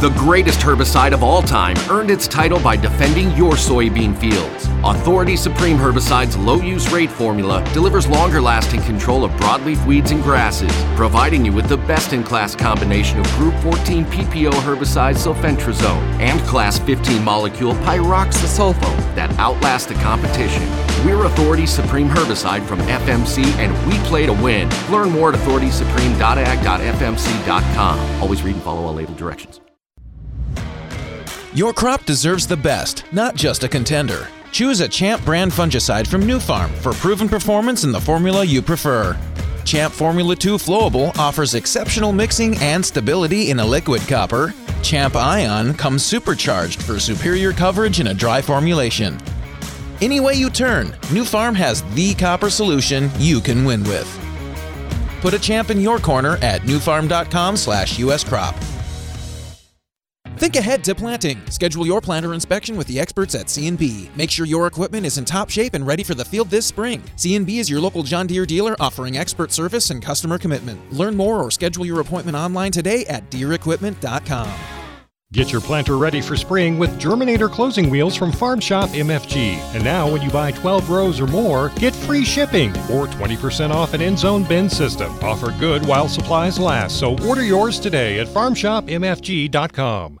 The greatest herbicide of all time earned its title by defending your soybean fields. Authority Supreme Herbicide's low use rate formula delivers longer lasting control of broadleaf weeds and grasses, providing you with the best in class combination of Group 14 PPO herbicide sulfentrazone and Class 15 molecule pyroxasulfone that outlast the competition. We're Authority Supreme Herbicide from FMC and we play to win. Learn more at authoritysupreme.ag.fmc.com. Always read and follow all label directions. Your crop deserves the best, not just a contender. Choose a Champ brand fungicide from Nufarm for proven performance in the formula you prefer. Champ Formula 2 Flowable offers exceptional mixing and stability in a liquid copper. Champ Ion comes supercharged for superior coverage in a dry formulation. Any way you turn, Nufarm has the copper solution you can win with. Put a champ in your corner at nufarm.com/uscrop. Think ahead to planting. Schedule your planter inspection with the experts at C&B. Make sure your equipment is in top shape and ready for the field this spring. C&B is your local John Deere dealer offering expert service and customer commitment. Learn more or schedule your appointment online today at deerequipment.com. Get your planter ready for spring with Germinator closing wheels from Farm Shop MFG. And now, when you buy 12 rows or more, get free shipping or 20% off an end zone bin system. Offer good while supplies last. So order yours today at farmshopmfg.com.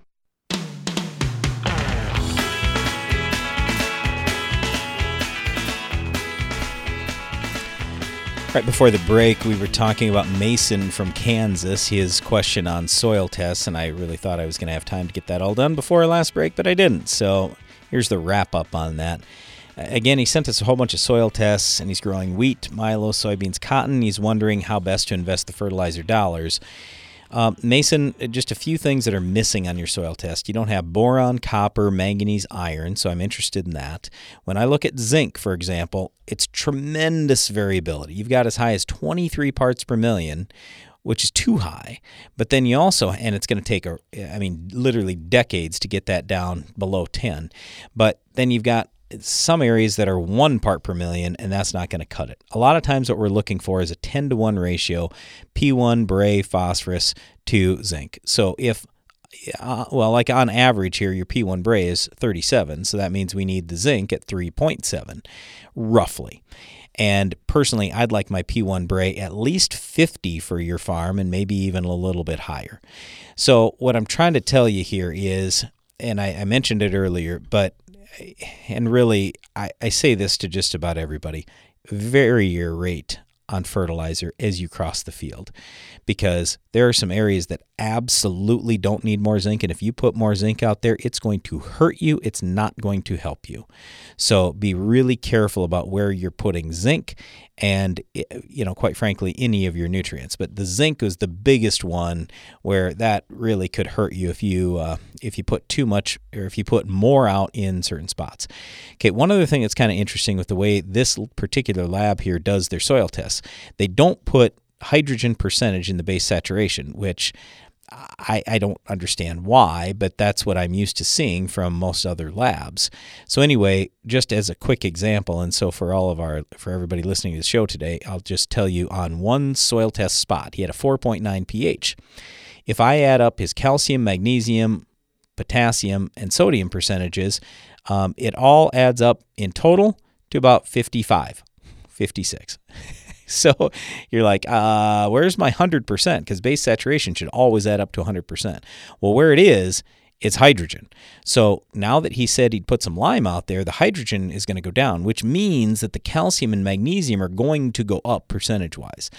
Right before the break, we were talking about Mason from Kansas, his question on soil tests, and I really thought I was going to have time to get that all done before our last break, but I didn't. So here's the wrap up on that. Again, he sent us a whole bunch of soil tests, and he's growing wheat, milo, soybeans, cotton. He's wondering how best to invest the fertilizer dollars. Um, Mason, just a few things that are missing on your soil test. You don't have boron, copper, manganese, iron, so I'm interested in that. When I look at zinc, for example, it's tremendous variability. You've got as high as 23 parts per million, which is too high. But then you also, and it's going to take, a, I mean, literally decades to get that down below 10. But then you've got some areas that are one part per million, and that's not going to cut it. A lot of times, what we're looking for is a 10 to 1 ratio P1 Bray phosphorus to zinc. So if uh, well, like on average here, your P1 Bray is 37, so that means we need the zinc at 3.7, roughly. And personally, I'd like my P1 Bray at least 50 for your farm and maybe even a little bit higher. So, what I'm trying to tell you here is, and I, I mentioned it earlier, but, and really, I, I say this to just about everybody vary your rate on fertilizer as you cross the field because there are some areas that absolutely don't need more zinc. And if you put more zinc out there, it's going to hurt you. It's not going to help you. So be really careful about where you're putting zinc and, eh, you know, quite frankly, any of your nutrients. But the zinc is the biggest one where that really could hurt you if you uh, if you put too much or if you put more out in certain spots. Okay, one other thing that's kind of interesting with the way this particular lab here does their soil tests, they don't put hydrogen percentage in the base saturation, which I, I don't understand why, but that's what I'm used to seeing from most other labs. So anyway, just as a quick example, and so for all of our for everybody listening to the show today, I'll just tell you on one soil test spot, he had a 4.9 pH. If I add up his calcium, magnesium, potassium, and sodium percentages, um, it all adds up in total to about 55, 56. <laughs> <laughs> so you're like, uh, where's my 100%? Because base saturation should always add up to 100%. Well, where it is, it's hydrogen. So now that he said he'd put some lime out there, the hydrogen is going to go down, which means that the calcium and magnesium are going to go up percentage wise.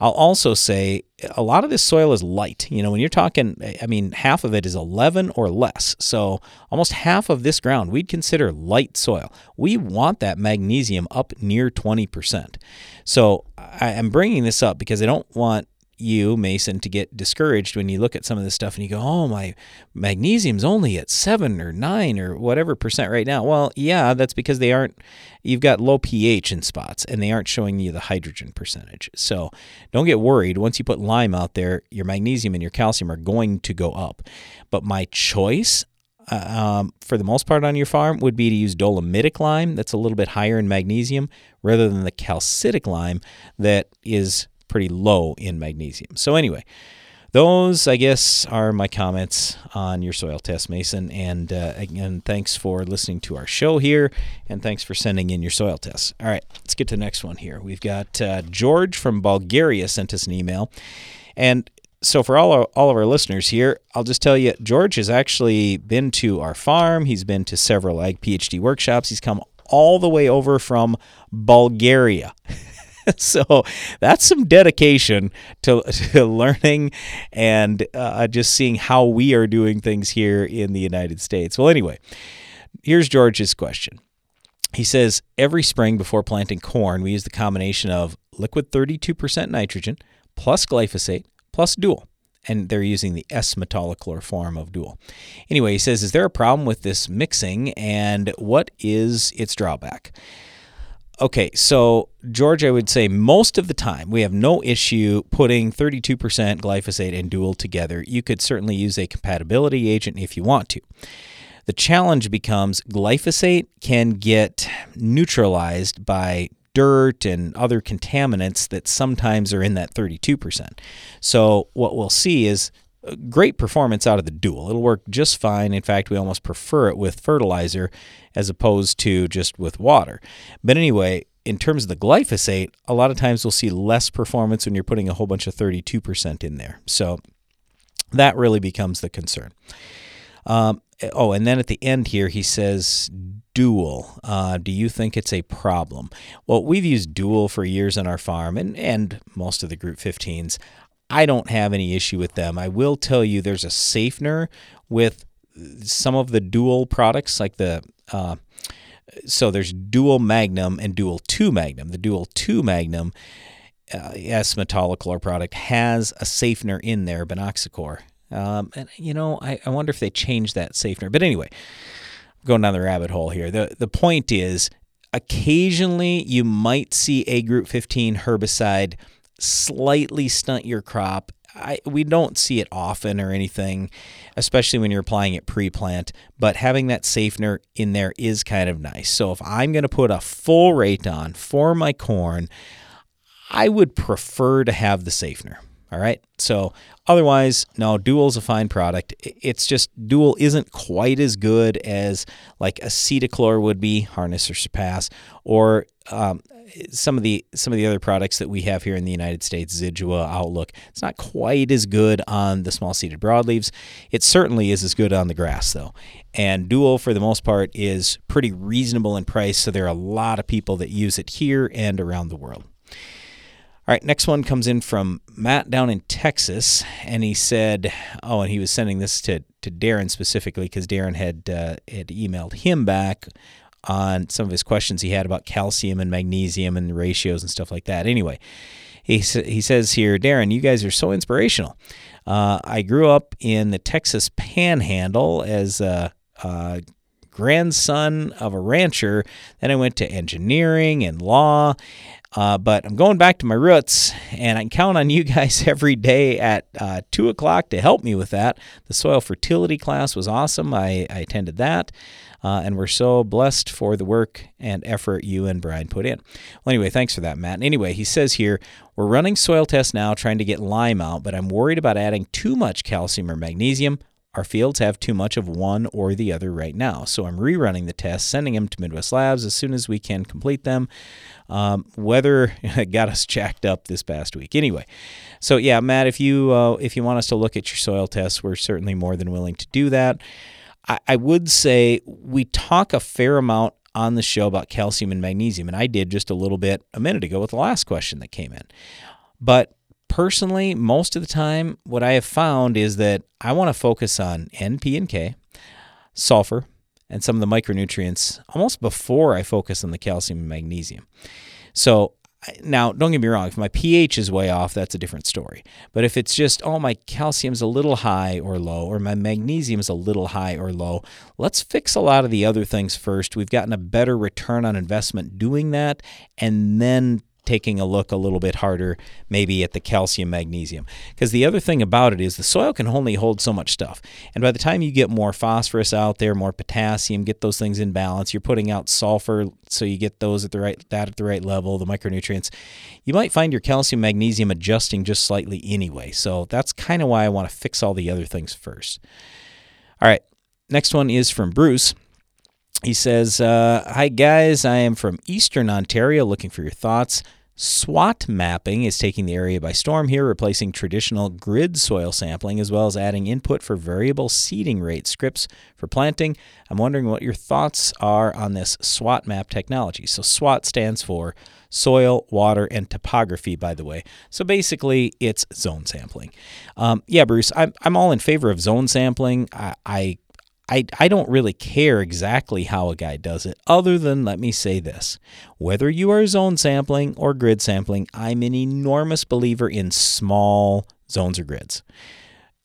I'll also say a lot of this soil is light. You know, when you're talking, I mean, half of it is 11 or less. So almost half of this ground we'd consider light soil. We want that magnesium up near 20%. So I'm bringing this up because I don't want you, Mason, to get discouraged when you look at some of this stuff and you go, oh, my magnesium's only at seven or nine or whatever percent right now. Well, yeah, that's because they aren't, you've got low pH in spots and they aren't showing you the hydrogen percentage. So don't get worried. Once you put lime out there, your magnesium and your calcium are going to go up. But my choice, uh, um, for the most part on your farm would be to use dolomitic lime that's a little bit higher in magnesium rather than the calcitic lime that is pretty low in magnesium. So, anyway, those, I guess, are my comments on your soil test, Mason. And uh, again, thanks for listening to our show here, and thanks for sending in your soil tests. All right, let's get to the next one here. We've got uh, George from Bulgaria sent us an email. And so, for all, our, all of our listeners here, I'll just tell you George has actually been to our farm. He's been to several Ag PhD workshops. He's come all the way over from Bulgaria. <laughs> <laughs> so that's some dedication to, <laughs> to learning and uh, just seeing how we are doing things here in the United States. Well, anyway, here's George's question. He says every spring before planting corn, we use the combination of liquid 32% nitrogen plus glyphosate plus dual. And they're using the S metolachlor form of dual. Anyway, he says, Is there a problem with this mixing and what is its drawback? Okay, so George, I would say most of the time we have no issue putting 32% glyphosate and dual together. You could certainly use a compatibility agent if you want to. The challenge becomes glyphosate can get neutralized by dirt and other contaminants that sometimes are in that 32%. So, what we'll see is great performance out of the dual. It'll work just fine. In fact, we almost prefer it with fertilizer as opposed to just with water. But anyway, in terms of the glyphosate, a lot of times we'll see less performance when you're putting a whole bunch of 32% in there. So that really becomes the concern. Um, oh, and then at the end here, he says dual. Uh, do you think it's a problem? Well, we've used dual for years on our farm and, and most of the Group 15s. I don't have any issue with them. I will tell you there's a safener with some of the dual products, like the. Uh, so there's dual magnum and dual 2 magnum. The dual 2 magnum uh, S metolachlor product has a safener in there, benoxacor. Um, and you know, I, I wonder if they changed that safener. But anyway, going down the rabbit hole here. The the point is occasionally you might see a group 15 herbicide slightly stunt your crop. I, we don't see it often or anything, especially when you're applying it pre plant, but having that safener in there is kind of nice. So if I'm going to put a full rate on for my corn, I would prefer to have the safener. All right. So otherwise, no, Dual's a fine product. It's just Dual isn't quite as good as like Acetochlor would be, Harness or Surpass, or um, some of the some of the other products that we have here in the United States, Zidua, Outlook. It's not quite as good on the small seeded broadleaves. It certainly is as good on the grass though. And Dual, for the most part, is pretty reasonable in price. So there are a lot of people that use it here and around the world. All right, next one comes in from Matt down in Texas, and he said, "Oh, and he was sending this to to Darren specifically because Darren had uh, had emailed him back on some of his questions he had about calcium and magnesium and ratios and stuff like that. Anyway, he he says here, Darren, you guys are so inspirational. Uh, I grew up in the Texas Panhandle as a, a grandson of a rancher. Then I went to engineering and law." Uh, but I'm going back to my roots, and I can count on you <laughs> guys every day at uh, 2 o'clock to help me with that. The soil fertility class was awesome. I, I attended that, uh, and we're so blessed for the work and effort you and Brian put in. Well, anyway, thanks for that, Matt. And anyway, he says here we're running soil tests now trying to get lime out, but I'm worried about adding too much calcium or magnesium. Our fields have too much of one or the other right now. So I'm rerunning the tests, sending them to Midwest Labs as soon as we can complete them. Um, weather <laughs> got us jacked up this past week. Anyway, so yeah, Matt, if you uh, if you want us to look at your soil tests, we're certainly more than willing to do that. I, I would say we talk a fair amount on the show about calcium and magnesium, and I did just a little bit a minute ago with the last question that came in. But personally, most of the time, what I have found is that I want to focus on N, P, and K, sulfur, and some of the micronutrients almost before I focus on the calcium and magnesium. So now, don't get me wrong, if my pH is way off, that's a different story. But if it's just, oh, my calcium's a little high or low, or my magnesium's a little high or low, let's fix a lot of the other things first. We've gotten a better return on investment doing that, and then taking a look a little bit harder maybe at the calcium magnesium because the other thing about it is the soil can only hold so much stuff and by the time you get more phosphorus out there more potassium get those things in balance you're putting out sulfur so you get those at the right that at the right level the micronutrients you might find your calcium magnesium adjusting just slightly anyway so that's kind of why I want to fix all the other things first all right next one is from Bruce he says, uh, Hi, guys. I am from Eastern Ontario looking for your thoughts. SWAT mapping is taking the area by storm here, replacing traditional grid soil sampling as well as adding input for variable seeding rate scripts for planting. I'm wondering what your thoughts are on this SWAT map technology. So, SWAT stands for soil, water, and topography, by the way. So, basically, it's zone sampling. Um, yeah, Bruce, I'm, I'm all in favor of zone sampling. I, I I, I don't really care exactly how a guy does it, other than let me say this. Whether you are zone sampling or grid sampling, I'm an enormous believer in small zones or grids.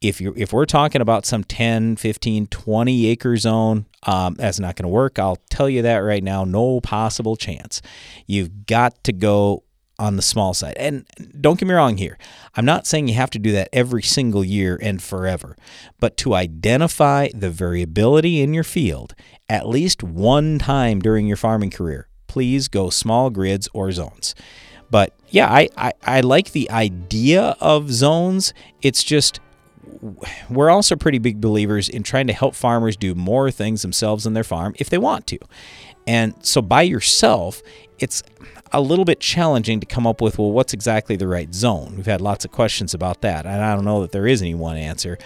If you if we're talking about some 10, 15, 20 acre zone, um, that's not going to work. I'll tell you that right now. No possible chance. You've got to go on the small side. And don't get me wrong here. I'm not saying you have to do that every single year and forever, but to identify the variability in your field at least one time during your farming career, please go small grids or zones. But yeah, I, I, I like the idea of zones. It's just we're also pretty big believers in trying to help farmers do more things themselves in their farm if they want to. And so by yourself, it's a little bit challenging to come up with, well, what's exactly the right zone? We've had lots of questions about that, and I don't know that there is any one answer.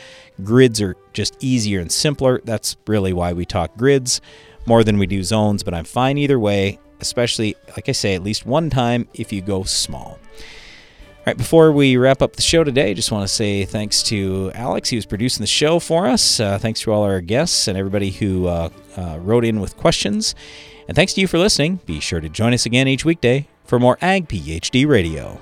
Grids are just easier and simpler. That's really why we talk grids more than we do zones, but I'm fine either way, especially, like I say, at least one time if you go small. All right, before we wrap up the show today, just want to say thanks to Alex. He was producing the show for us. Uh, thanks to all our guests and everybody who uh, uh, wrote in with questions. And thanks to you for listening. Be sure to join us again each weekday for more Ag PhD Radio.